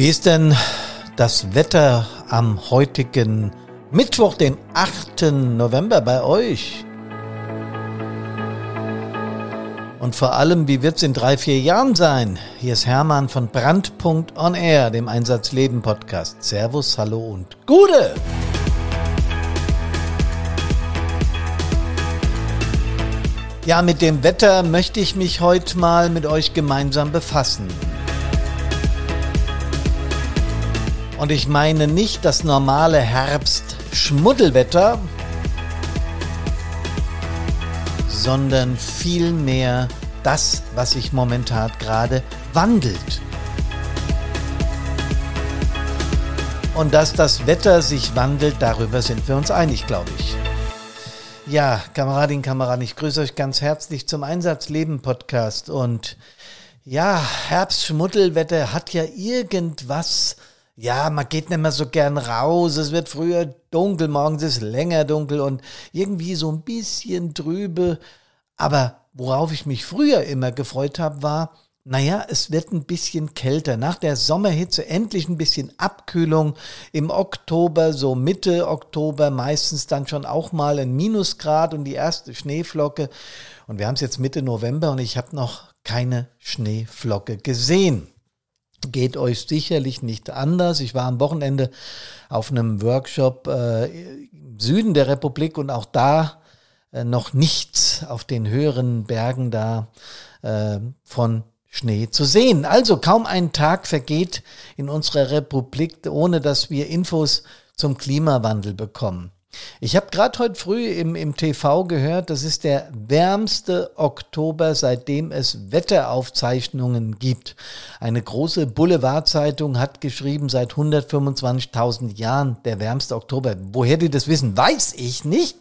Wie ist denn das Wetter am heutigen Mittwoch, den 8. November bei euch? Und vor allem, wie wird's in drei, vier Jahren sein? Hier ist Hermann von Brandpunkt On Air, dem Einsatzleben Podcast. Servus, hallo und Gute! Ja, mit dem Wetter möchte ich mich heute mal mit euch gemeinsam befassen. Und ich meine nicht das normale Herbst-Schmuddelwetter, sondern vielmehr das, was sich momentan gerade wandelt. Und dass das Wetter sich wandelt, darüber sind wir uns einig, glaube ich. Ja, Kameradinnen, Kameraden, ich grüße euch ganz herzlich zum Einsatzleben Podcast. Und ja, Herbst-Schmuddelwetter hat ja irgendwas ja, man geht nicht mehr so gern raus, es wird früher dunkel, morgens ist länger dunkel und irgendwie so ein bisschen trübe. Aber worauf ich mich früher immer gefreut habe, war, naja, es wird ein bisschen kälter. Nach der Sommerhitze endlich ein bisschen Abkühlung. Im Oktober, so Mitte Oktober, meistens dann schon auch mal ein Minusgrad und die erste Schneeflocke. Und wir haben es jetzt Mitte November und ich habe noch keine Schneeflocke gesehen geht euch sicherlich nicht anders. Ich war am Wochenende auf einem Workshop äh, im Süden der Republik und auch da äh, noch nichts auf den höheren Bergen da äh, von Schnee zu sehen. Also kaum ein Tag vergeht in unserer Republik, ohne dass wir Infos zum Klimawandel bekommen. Ich habe gerade heute früh im, im TV gehört, das ist der wärmste Oktober, seitdem es Wetteraufzeichnungen gibt. Eine große Boulevardzeitung hat geschrieben, seit 125.000 Jahren der wärmste Oktober. Woher die das wissen, weiß ich nicht.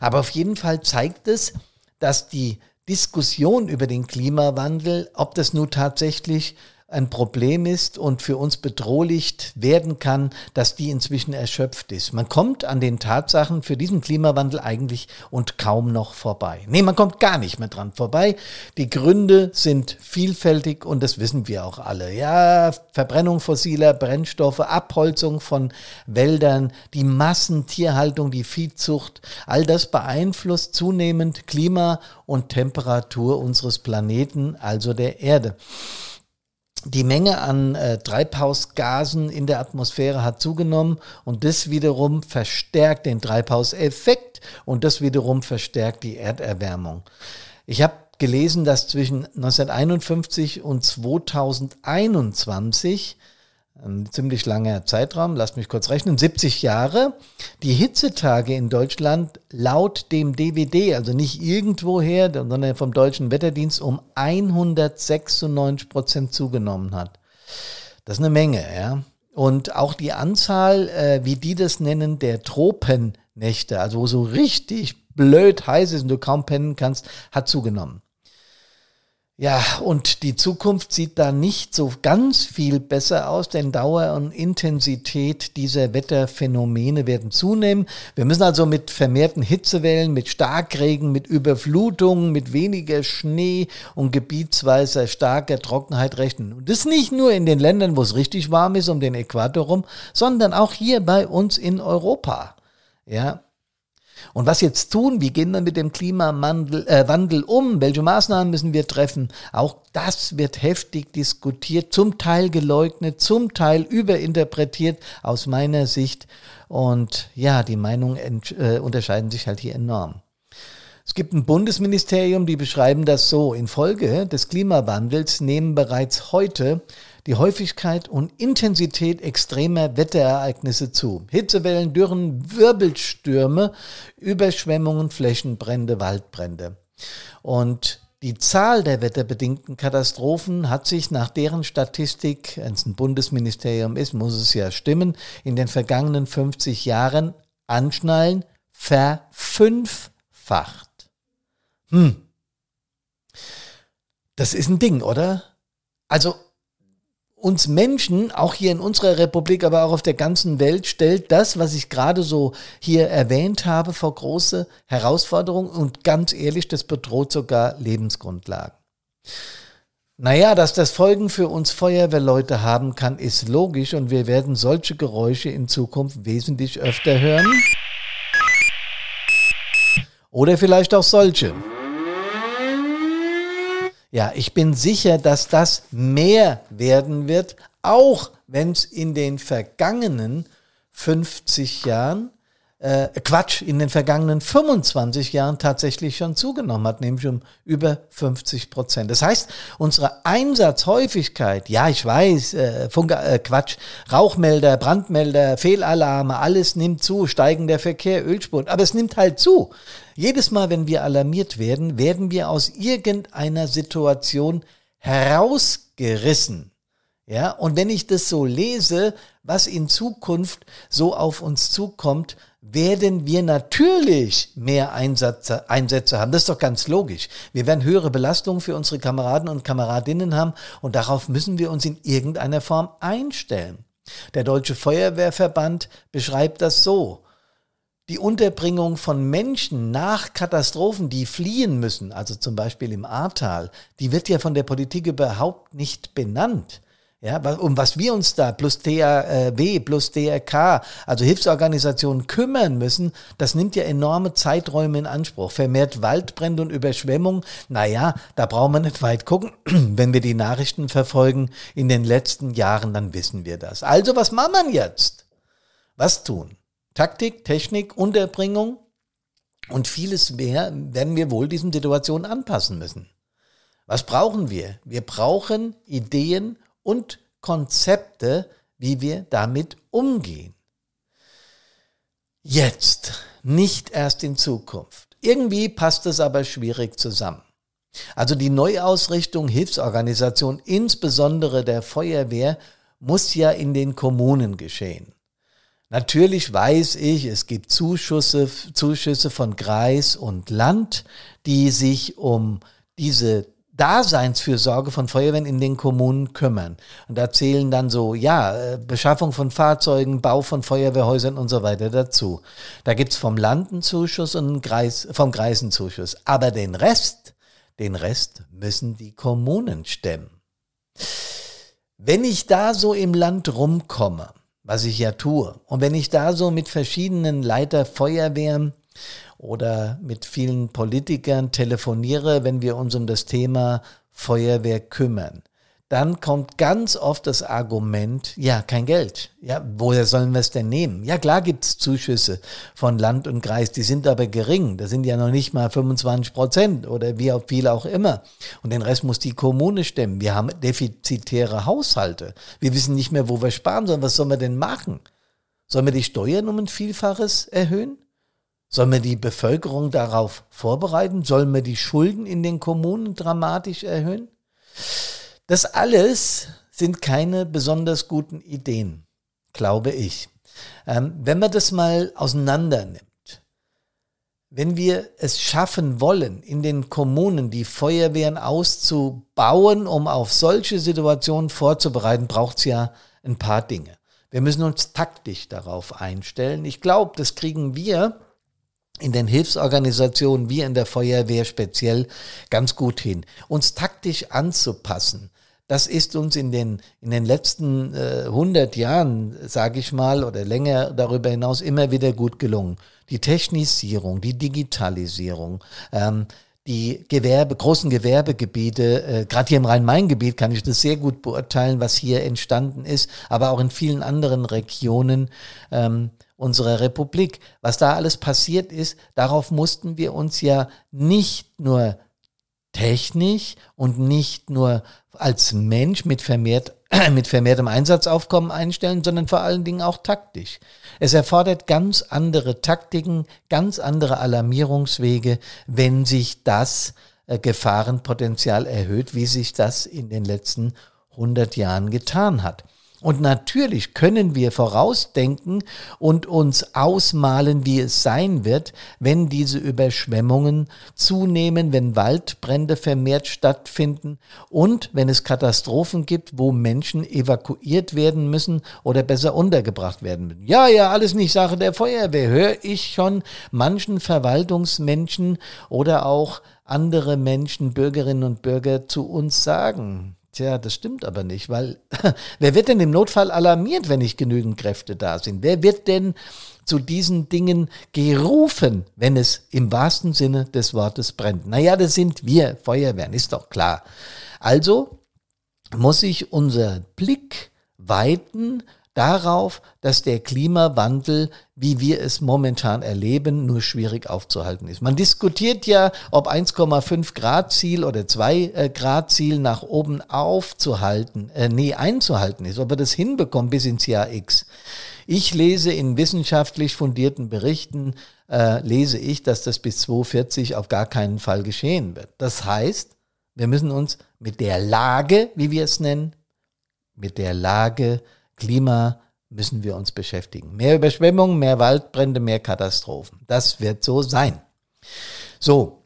Aber auf jeden Fall zeigt es, dass die Diskussion über den Klimawandel, ob das nun tatsächlich ein Problem ist und für uns bedrohlich werden kann, dass die inzwischen erschöpft ist. Man kommt an den Tatsachen für diesen Klimawandel eigentlich und kaum noch vorbei. Nee, man kommt gar nicht mehr dran vorbei. Die Gründe sind vielfältig und das wissen wir auch alle. Ja, Verbrennung fossiler Brennstoffe, Abholzung von Wäldern, die Massentierhaltung, die Viehzucht, all das beeinflusst zunehmend Klima und Temperatur unseres Planeten, also der Erde. Die Menge an äh, Treibhausgasen in der Atmosphäre hat zugenommen und das wiederum verstärkt den Treibhauseffekt und das wiederum verstärkt die Erderwärmung. Ich habe gelesen, dass zwischen 1951 und 2021 ein ziemlich langer Zeitraum, lasst mich kurz rechnen, 70 Jahre, die Hitzetage in Deutschland laut dem DWD, also nicht irgendwoher, sondern vom Deutschen Wetterdienst um 196 Prozent zugenommen hat. Das ist eine Menge, ja. Und auch die Anzahl, äh, wie die das nennen, der Tropennächte, also wo so richtig blöd heiß ist und du kaum pennen kannst, hat zugenommen. Ja, und die Zukunft sieht da nicht so ganz viel besser aus, denn Dauer und Intensität dieser Wetterphänomene werden zunehmen. Wir müssen also mit vermehrten Hitzewellen, mit Starkregen, mit Überflutungen, mit weniger Schnee und gebietsweise starker Trockenheit rechnen. Und das nicht nur in den Ländern, wo es richtig warm ist, um den Äquator rum, sondern auch hier bei uns in Europa. Ja, und was jetzt tun? Wie gehen wir mit dem Klimawandel äh, um? Welche Maßnahmen müssen wir treffen? Auch das wird heftig diskutiert, zum Teil geleugnet, zum Teil überinterpretiert aus meiner Sicht. Und ja, die Meinungen äh, unterscheiden sich halt hier enorm. Es gibt ein Bundesministerium, die beschreiben das so. Infolge des Klimawandels nehmen bereits heute die Häufigkeit und Intensität extremer Wetterereignisse zu. Hitzewellen, Dürren, Wirbelstürme, Überschwemmungen, Flächenbrände, Waldbrände. Und die Zahl der wetterbedingten Katastrophen hat sich nach deren Statistik, wenn es ein Bundesministerium ist, muss es ja stimmen, in den vergangenen 50 Jahren anschnallen, verfünffacht. Hm. Das ist ein Ding, oder? Also uns Menschen, auch hier in unserer Republik, aber auch auf der ganzen Welt, stellt das, was ich gerade so hier erwähnt habe, vor große Herausforderungen und ganz ehrlich, das bedroht sogar Lebensgrundlagen. Naja, dass das Folgen für uns Feuerwehrleute haben kann, ist logisch und wir werden solche Geräusche in Zukunft wesentlich öfter hören. Oder vielleicht auch solche. Ja, ich bin sicher, dass das mehr werden wird, auch wenn es in den vergangenen 50 Jahren äh, Quatsch, in den vergangenen 25 Jahren tatsächlich schon zugenommen hat, nämlich um über 50 Prozent. Das heißt, unsere Einsatzhäufigkeit, ja, ich weiß, äh, Funk, äh, Quatsch, Rauchmelder, Brandmelder, Fehlalarme, alles nimmt zu, steigender Verkehr, Ölspurt, aber es nimmt halt zu. Jedes Mal, wenn wir alarmiert werden, werden wir aus irgendeiner Situation herausgerissen. Ja, und wenn ich das so lese, was in Zukunft so auf uns zukommt, werden wir natürlich mehr Einsätze, Einsätze haben. Das ist doch ganz logisch. Wir werden höhere Belastungen für unsere Kameraden und Kameradinnen haben und darauf müssen wir uns in irgendeiner Form einstellen. Der Deutsche Feuerwehrverband beschreibt das so. Die Unterbringung von Menschen nach Katastrophen, die fliehen müssen, also zum Beispiel im Ahrtal, die wird ja von der Politik überhaupt nicht benannt. Ja, um was wir uns da plus DAW plus DRK, also Hilfsorganisationen kümmern müssen, das nimmt ja enorme Zeiträume in Anspruch. Vermehrt Waldbrände und Überschwemmung, naja, da brauchen wir nicht weit gucken. Wenn wir die Nachrichten verfolgen in den letzten Jahren, dann wissen wir das. Also was machen wir jetzt? Was tun? Taktik, Technik, Unterbringung und vieles mehr werden wir wohl diesen Situationen anpassen müssen. Was brauchen wir? Wir brauchen Ideen und Konzepte, wie wir damit umgehen. Jetzt, nicht erst in Zukunft. Irgendwie passt es aber schwierig zusammen. Also die Neuausrichtung Hilfsorganisation, insbesondere der Feuerwehr, muss ja in den Kommunen geschehen. Natürlich weiß ich, es gibt Zuschüsse, Zuschüsse von Kreis und Land, die sich um diese Daseinsfürsorge von Feuerwehren in den Kommunen kümmern. Und da zählen dann so, ja, äh, Beschaffung von Fahrzeugen, Bau von Feuerwehrhäusern und so weiter dazu. Da gibt's vom Land einen Zuschuss und vom Kreis. Aber den Rest, den Rest müssen die Kommunen stemmen. Wenn ich da so im Land rumkomme, was ich ja tue, und wenn ich da so mit verschiedenen Leiter Feuerwehren oder mit vielen Politikern telefoniere, wenn wir uns um das Thema Feuerwehr kümmern, dann kommt ganz oft das Argument, ja, kein Geld. Ja, woher sollen wir es denn nehmen? Ja, klar gibt's Zuschüsse von Land und Kreis, die sind aber gering. Das sind ja noch nicht mal 25 Prozent oder wie viel auch immer. Und den Rest muss die Kommune stemmen. Wir haben defizitäre Haushalte. Wir wissen nicht mehr, wo wir sparen sollen. Was sollen wir denn machen? Sollen wir die Steuern um ein Vielfaches erhöhen? Sollen wir die Bevölkerung darauf vorbereiten? Sollen wir die Schulden in den Kommunen dramatisch erhöhen? Das alles sind keine besonders guten Ideen, glaube ich. Ähm, wenn man das mal auseinander nimmt, wenn wir es schaffen wollen, in den Kommunen die Feuerwehren auszubauen, um auf solche Situationen vorzubereiten, braucht es ja ein paar Dinge. Wir müssen uns taktisch darauf einstellen. Ich glaube, das kriegen wir in den Hilfsorganisationen wie in der Feuerwehr speziell ganz gut hin. Uns taktisch anzupassen, das ist uns in den, in den letzten äh, 100 Jahren, sage ich mal, oder länger darüber hinaus immer wieder gut gelungen. Die Technisierung, die Digitalisierung, ähm, die Gewerbe, großen Gewerbegebiete, äh, gerade hier im Rhein-Main-Gebiet kann ich das sehr gut beurteilen, was hier entstanden ist, aber auch in vielen anderen Regionen. Ähm, unserer Republik. Was da alles passiert ist, darauf mussten wir uns ja nicht nur technisch und nicht nur als Mensch mit, vermehrt, mit vermehrtem Einsatzaufkommen einstellen, sondern vor allen Dingen auch taktisch. Es erfordert ganz andere Taktiken, ganz andere Alarmierungswege, wenn sich das äh, Gefahrenpotenzial erhöht, wie sich das in den letzten 100 Jahren getan hat. Und natürlich können wir vorausdenken und uns ausmalen, wie es sein wird, wenn diese Überschwemmungen zunehmen, wenn Waldbrände vermehrt stattfinden und wenn es Katastrophen gibt, wo Menschen evakuiert werden müssen oder besser untergebracht werden müssen. Ja, ja, alles nicht Sache der Feuerwehr. Höre ich schon manchen Verwaltungsmenschen oder auch andere Menschen, Bürgerinnen und Bürger zu uns sagen. Tja, das stimmt aber nicht, weil wer wird denn im Notfall alarmiert, wenn nicht genügend Kräfte da sind? Wer wird denn zu diesen Dingen gerufen, wenn es im wahrsten Sinne des Wortes brennt? Naja, das sind wir, Feuerwehren, ist doch klar. Also muss sich unser Blick weiten darauf, dass der Klimawandel, wie wir es momentan erleben, nur schwierig aufzuhalten ist. Man diskutiert ja, ob 1,5 Grad Ziel oder 2 äh, Grad Ziel nach oben aufzuhalten, äh, nee, einzuhalten ist, ob wir das hinbekommen bis ins Jahr X. Ich lese in wissenschaftlich fundierten Berichten, äh, lese ich, dass das bis 2040 auf gar keinen Fall geschehen wird. Das heißt, wir müssen uns mit der Lage, wie wir es nennen, mit der Lage Klima müssen wir uns beschäftigen. Mehr Überschwemmungen, mehr Waldbrände, mehr Katastrophen. Das wird so sein. So.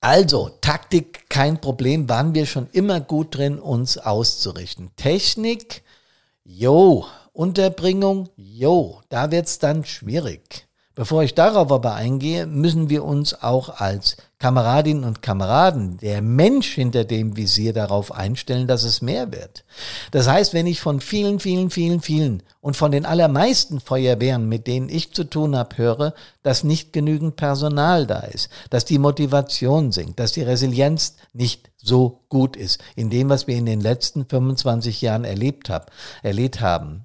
Also, Taktik kein Problem, waren wir schon immer gut drin, uns auszurichten. Technik, jo, Unterbringung, jo, da wird's dann schwierig. Bevor ich darauf aber eingehe, müssen wir uns auch als Kameradinnen und Kameraden, der Mensch hinter dem Visier darauf einstellen, dass es mehr wird. Das heißt, wenn ich von vielen, vielen, vielen, vielen und von den allermeisten Feuerwehren, mit denen ich zu tun habe, höre, dass nicht genügend Personal da ist, dass die Motivation sinkt, dass die Resilienz nicht so gut ist, in dem, was wir in den letzten 25 Jahren erlebt, hab, erlebt haben.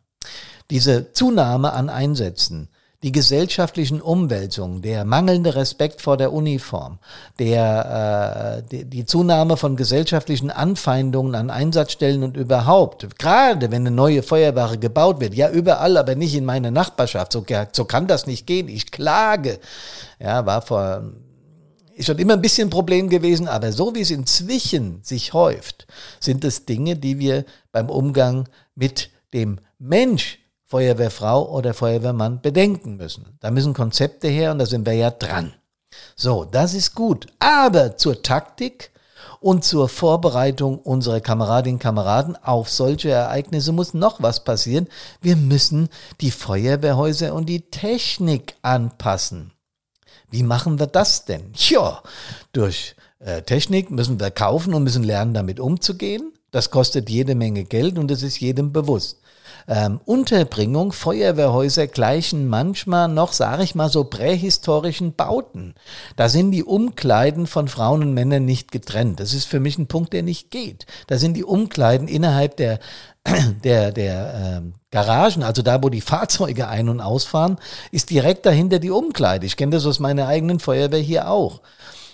Diese Zunahme an Einsätzen, die gesellschaftlichen Umwälzungen, der mangelnde Respekt vor der Uniform, der, äh, die, die Zunahme von gesellschaftlichen Anfeindungen an Einsatzstellen und überhaupt, gerade wenn eine neue Feuerwehre gebaut wird, ja überall, aber nicht in meiner Nachbarschaft, so, so kann das nicht gehen, ich klage, ja, war vor ist schon immer ein bisschen ein Problem gewesen, aber so wie es inzwischen sich häuft, sind es Dinge, die wir beim Umgang mit dem Mensch Feuerwehrfrau oder Feuerwehrmann bedenken müssen. Da müssen Konzepte her und da sind wir ja dran. So, das ist gut. Aber zur Taktik und zur Vorbereitung unserer Kameradinnen und Kameraden auf solche Ereignisse muss noch was passieren. Wir müssen die Feuerwehrhäuser und die Technik anpassen. Wie machen wir das denn? Ja, durch äh, Technik müssen wir kaufen und müssen lernen, damit umzugehen. Das kostet jede Menge Geld und das ist jedem bewusst ähm, Unterbringung, Feuerwehrhäuser gleichen manchmal noch, sage ich mal, so prähistorischen Bauten. Da sind die Umkleiden von Frauen und Männern nicht getrennt. Das ist für mich ein Punkt, der nicht geht. Da sind die Umkleiden innerhalb der der, der äh, Garagen, also da, wo die Fahrzeuge ein- und ausfahren, ist direkt dahinter die Umkleide. Ich kenne das aus meiner eigenen Feuerwehr hier auch.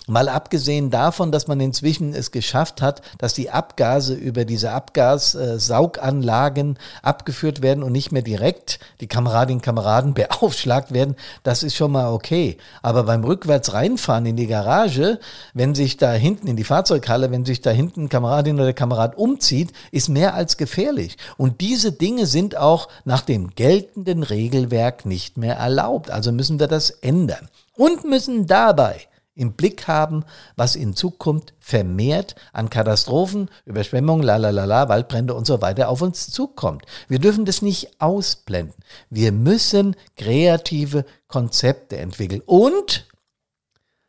Mal abgesehen davon, dass man inzwischen es geschafft hat, dass die Abgase über diese Abgassauganlagen abgeführt werden und nicht mehr direkt die Kameradinnen und Kameraden beaufschlagt werden, das ist schon mal okay. Aber beim rückwärts reinfahren in die Garage, wenn sich da hinten in die Fahrzeughalle, wenn sich da hinten Kameradin oder Kamerad umzieht, ist mehr als gefährlich. Und diese Dinge sind auch nach dem geltenden Regelwerk nicht mehr erlaubt. Also müssen wir das ändern. Und müssen dabei im Blick haben, was in Zukunft vermehrt an Katastrophen, Überschwemmungen, lalalala, Waldbrände und so weiter auf uns zukommt. Wir dürfen das nicht ausblenden. Wir müssen kreative Konzepte entwickeln. Und,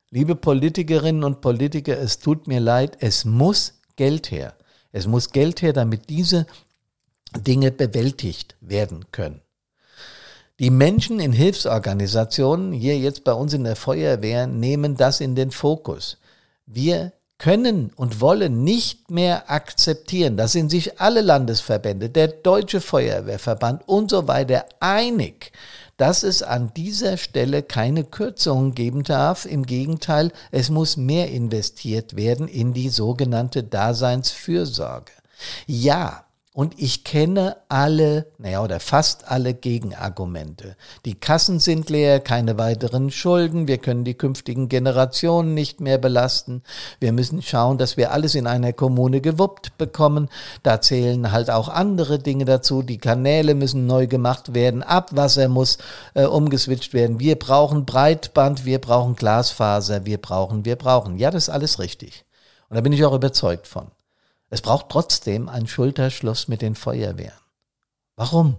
liebe Politikerinnen und Politiker, es tut mir leid, es muss Geld her. Es muss Geld her, damit diese Dinge bewältigt werden können. Die Menschen in Hilfsorganisationen, hier jetzt bei uns in der Feuerwehr, nehmen das in den Fokus. Wir können und wollen nicht mehr akzeptieren, da sind sich alle Landesverbände, der Deutsche Feuerwehrverband und so weiter einig, dass es an dieser Stelle keine Kürzungen geben darf. Im Gegenteil, es muss mehr investiert werden in die sogenannte Daseinsfürsorge. Ja, und ich kenne alle, naja, oder fast alle Gegenargumente. Die Kassen sind leer, keine weiteren Schulden, wir können die künftigen Generationen nicht mehr belasten. Wir müssen schauen, dass wir alles in einer Kommune gewuppt bekommen. Da zählen halt auch andere Dinge dazu. Die Kanäle müssen neu gemacht werden, Abwasser muss äh, umgeswitcht werden. Wir brauchen Breitband, wir brauchen Glasfaser, wir brauchen, wir brauchen. Ja, das ist alles richtig. Und da bin ich auch überzeugt von. Es braucht trotzdem einen Schulterschluss mit den Feuerwehren. Warum?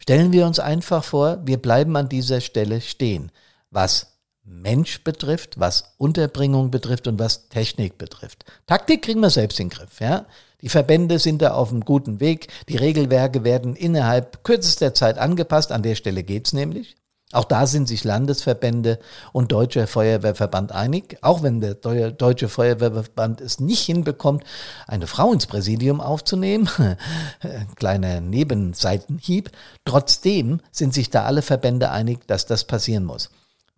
Stellen wir uns einfach vor, wir bleiben an dieser Stelle stehen. Was Mensch betrifft, was Unterbringung betrifft und was Technik betrifft. Taktik kriegen wir selbst in den Griff, ja. Die Verbände sind da auf einem guten Weg. Die Regelwerke werden innerhalb kürzester Zeit angepasst. An der Stelle geht's nämlich. Auch da sind sich Landesverbände und Deutscher Feuerwehrverband einig, auch wenn der Deutsche Feuerwehrverband es nicht hinbekommt, eine Frau ins Präsidium aufzunehmen, kleiner Nebenseitenhieb, trotzdem sind sich da alle Verbände einig, dass das passieren muss.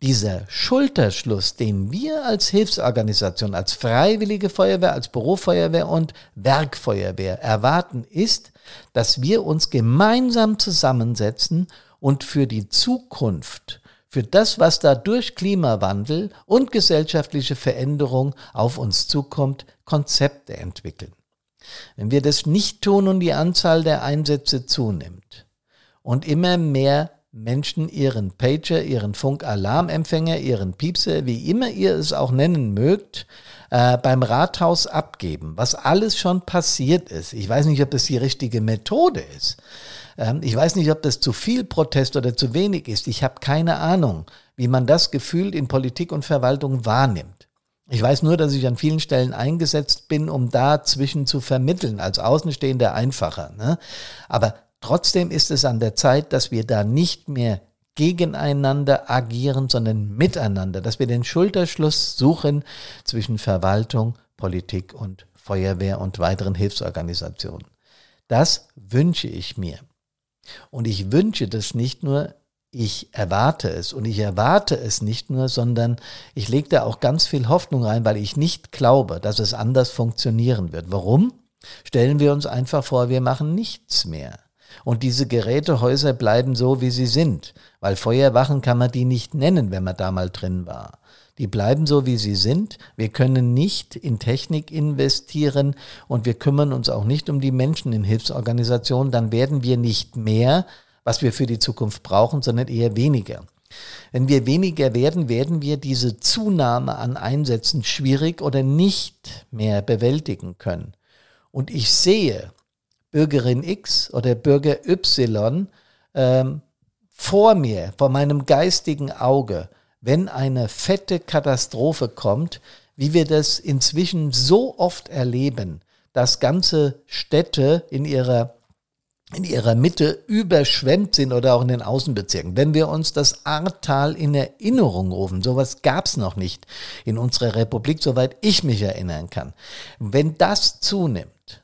Dieser Schulterschluss, den wir als Hilfsorganisation, als Freiwillige Feuerwehr, als Bürofeuerwehr und Werkfeuerwehr erwarten, ist, dass wir uns gemeinsam zusammensetzen und für die Zukunft, für das, was da durch Klimawandel und gesellschaftliche Veränderung auf uns zukommt, Konzepte entwickeln. Wenn wir das nicht tun und die Anzahl der Einsätze zunimmt und immer mehr Menschen ihren Pager, ihren Funkalarmempfänger, ihren Piepser, wie immer ihr es auch nennen mögt, äh, beim Rathaus abgeben, was alles schon passiert ist. Ich weiß nicht, ob das die richtige Methode ist. Ähm, ich weiß nicht, ob das zu viel Protest oder zu wenig ist. Ich habe keine Ahnung, wie man das Gefühl in Politik und Verwaltung wahrnimmt. Ich weiß nur, dass ich an vielen Stellen eingesetzt bin, um dazwischen zu vermitteln, als Außenstehender einfacher. Ne? Aber trotzdem ist es an der Zeit, dass wir da nicht mehr gegeneinander agieren, sondern miteinander, dass wir den Schulterschluss suchen zwischen Verwaltung, Politik und Feuerwehr und weiteren Hilfsorganisationen. Das wünsche ich mir. Und ich wünsche das nicht nur, ich erwarte es. Und ich erwarte es nicht nur, sondern ich lege da auch ganz viel Hoffnung rein, weil ich nicht glaube, dass es anders funktionieren wird. Warum? Stellen wir uns einfach vor, wir machen nichts mehr. Und diese Gerätehäuser bleiben so, wie sie sind, weil Feuerwachen kann man die nicht nennen, wenn man da mal drin war. Die bleiben so, wie sie sind. Wir können nicht in Technik investieren und wir kümmern uns auch nicht um die Menschen in Hilfsorganisationen. Dann werden wir nicht mehr, was wir für die Zukunft brauchen, sondern eher weniger. Wenn wir weniger werden, werden wir diese Zunahme an Einsätzen schwierig oder nicht mehr bewältigen können. Und ich sehe Bürgerin X oder Bürger Y ähm, vor mir, vor meinem geistigen Auge, wenn eine fette Katastrophe kommt, wie wir das inzwischen so oft erleben, dass ganze Städte in ihrer in ihrer Mitte überschwemmt sind oder auch in den Außenbezirken. Wenn wir uns das Ahrtal in Erinnerung rufen, sowas gab es noch nicht in unserer Republik, soweit ich mich erinnern kann. Wenn das zunimmt,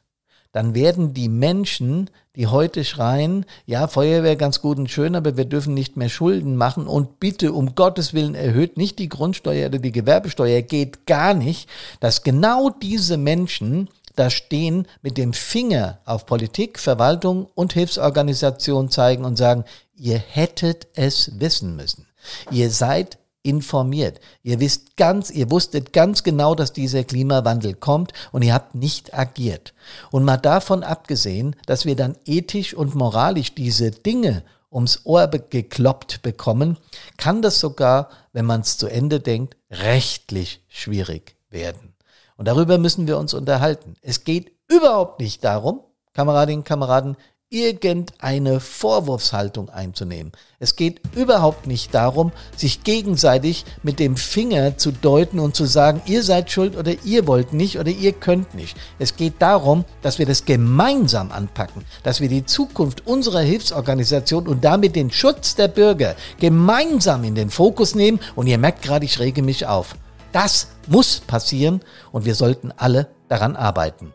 dann werden die Menschen, die heute schreien, ja, Feuerwehr ganz gut und schön, aber wir dürfen nicht mehr Schulden machen und bitte um Gottes Willen erhöht nicht die Grundsteuer oder die Gewerbesteuer, geht gar nicht, dass genau diese Menschen da stehen, mit dem Finger auf Politik, Verwaltung und Hilfsorganisation zeigen und sagen, ihr hättet es wissen müssen. Ihr seid informiert. Ihr wisst ganz, ihr wusstet ganz genau, dass dieser Klimawandel kommt und ihr habt nicht agiert. Und mal davon abgesehen, dass wir dann ethisch und moralisch diese Dinge ums Ohr gekloppt bekommen, kann das sogar, wenn man es zu Ende denkt, rechtlich schwierig werden. Und darüber müssen wir uns unterhalten. Es geht überhaupt nicht darum, Kameradinnen und Kameraden, irgendeine Vorwurfshaltung einzunehmen. Es geht überhaupt nicht darum, sich gegenseitig mit dem Finger zu deuten und zu sagen, ihr seid schuld oder ihr wollt nicht oder ihr könnt nicht. Es geht darum, dass wir das gemeinsam anpacken, dass wir die Zukunft unserer Hilfsorganisation und damit den Schutz der Bürger gemeinsam in den Fokus nehmen. Und ihr merkt gerade, ich rege mich auf. Das muss passieren und wir sollten alle daran arbeiten.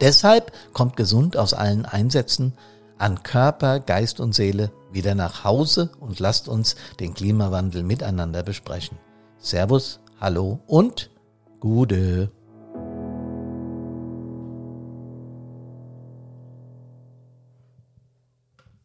Deshalb kommt gesund aus allen Einsätzen an Körper, Geist und Seele wieder nach Hause und lasst uns den Klimawandel miteinander besprechen. Servus, hallo und Gude.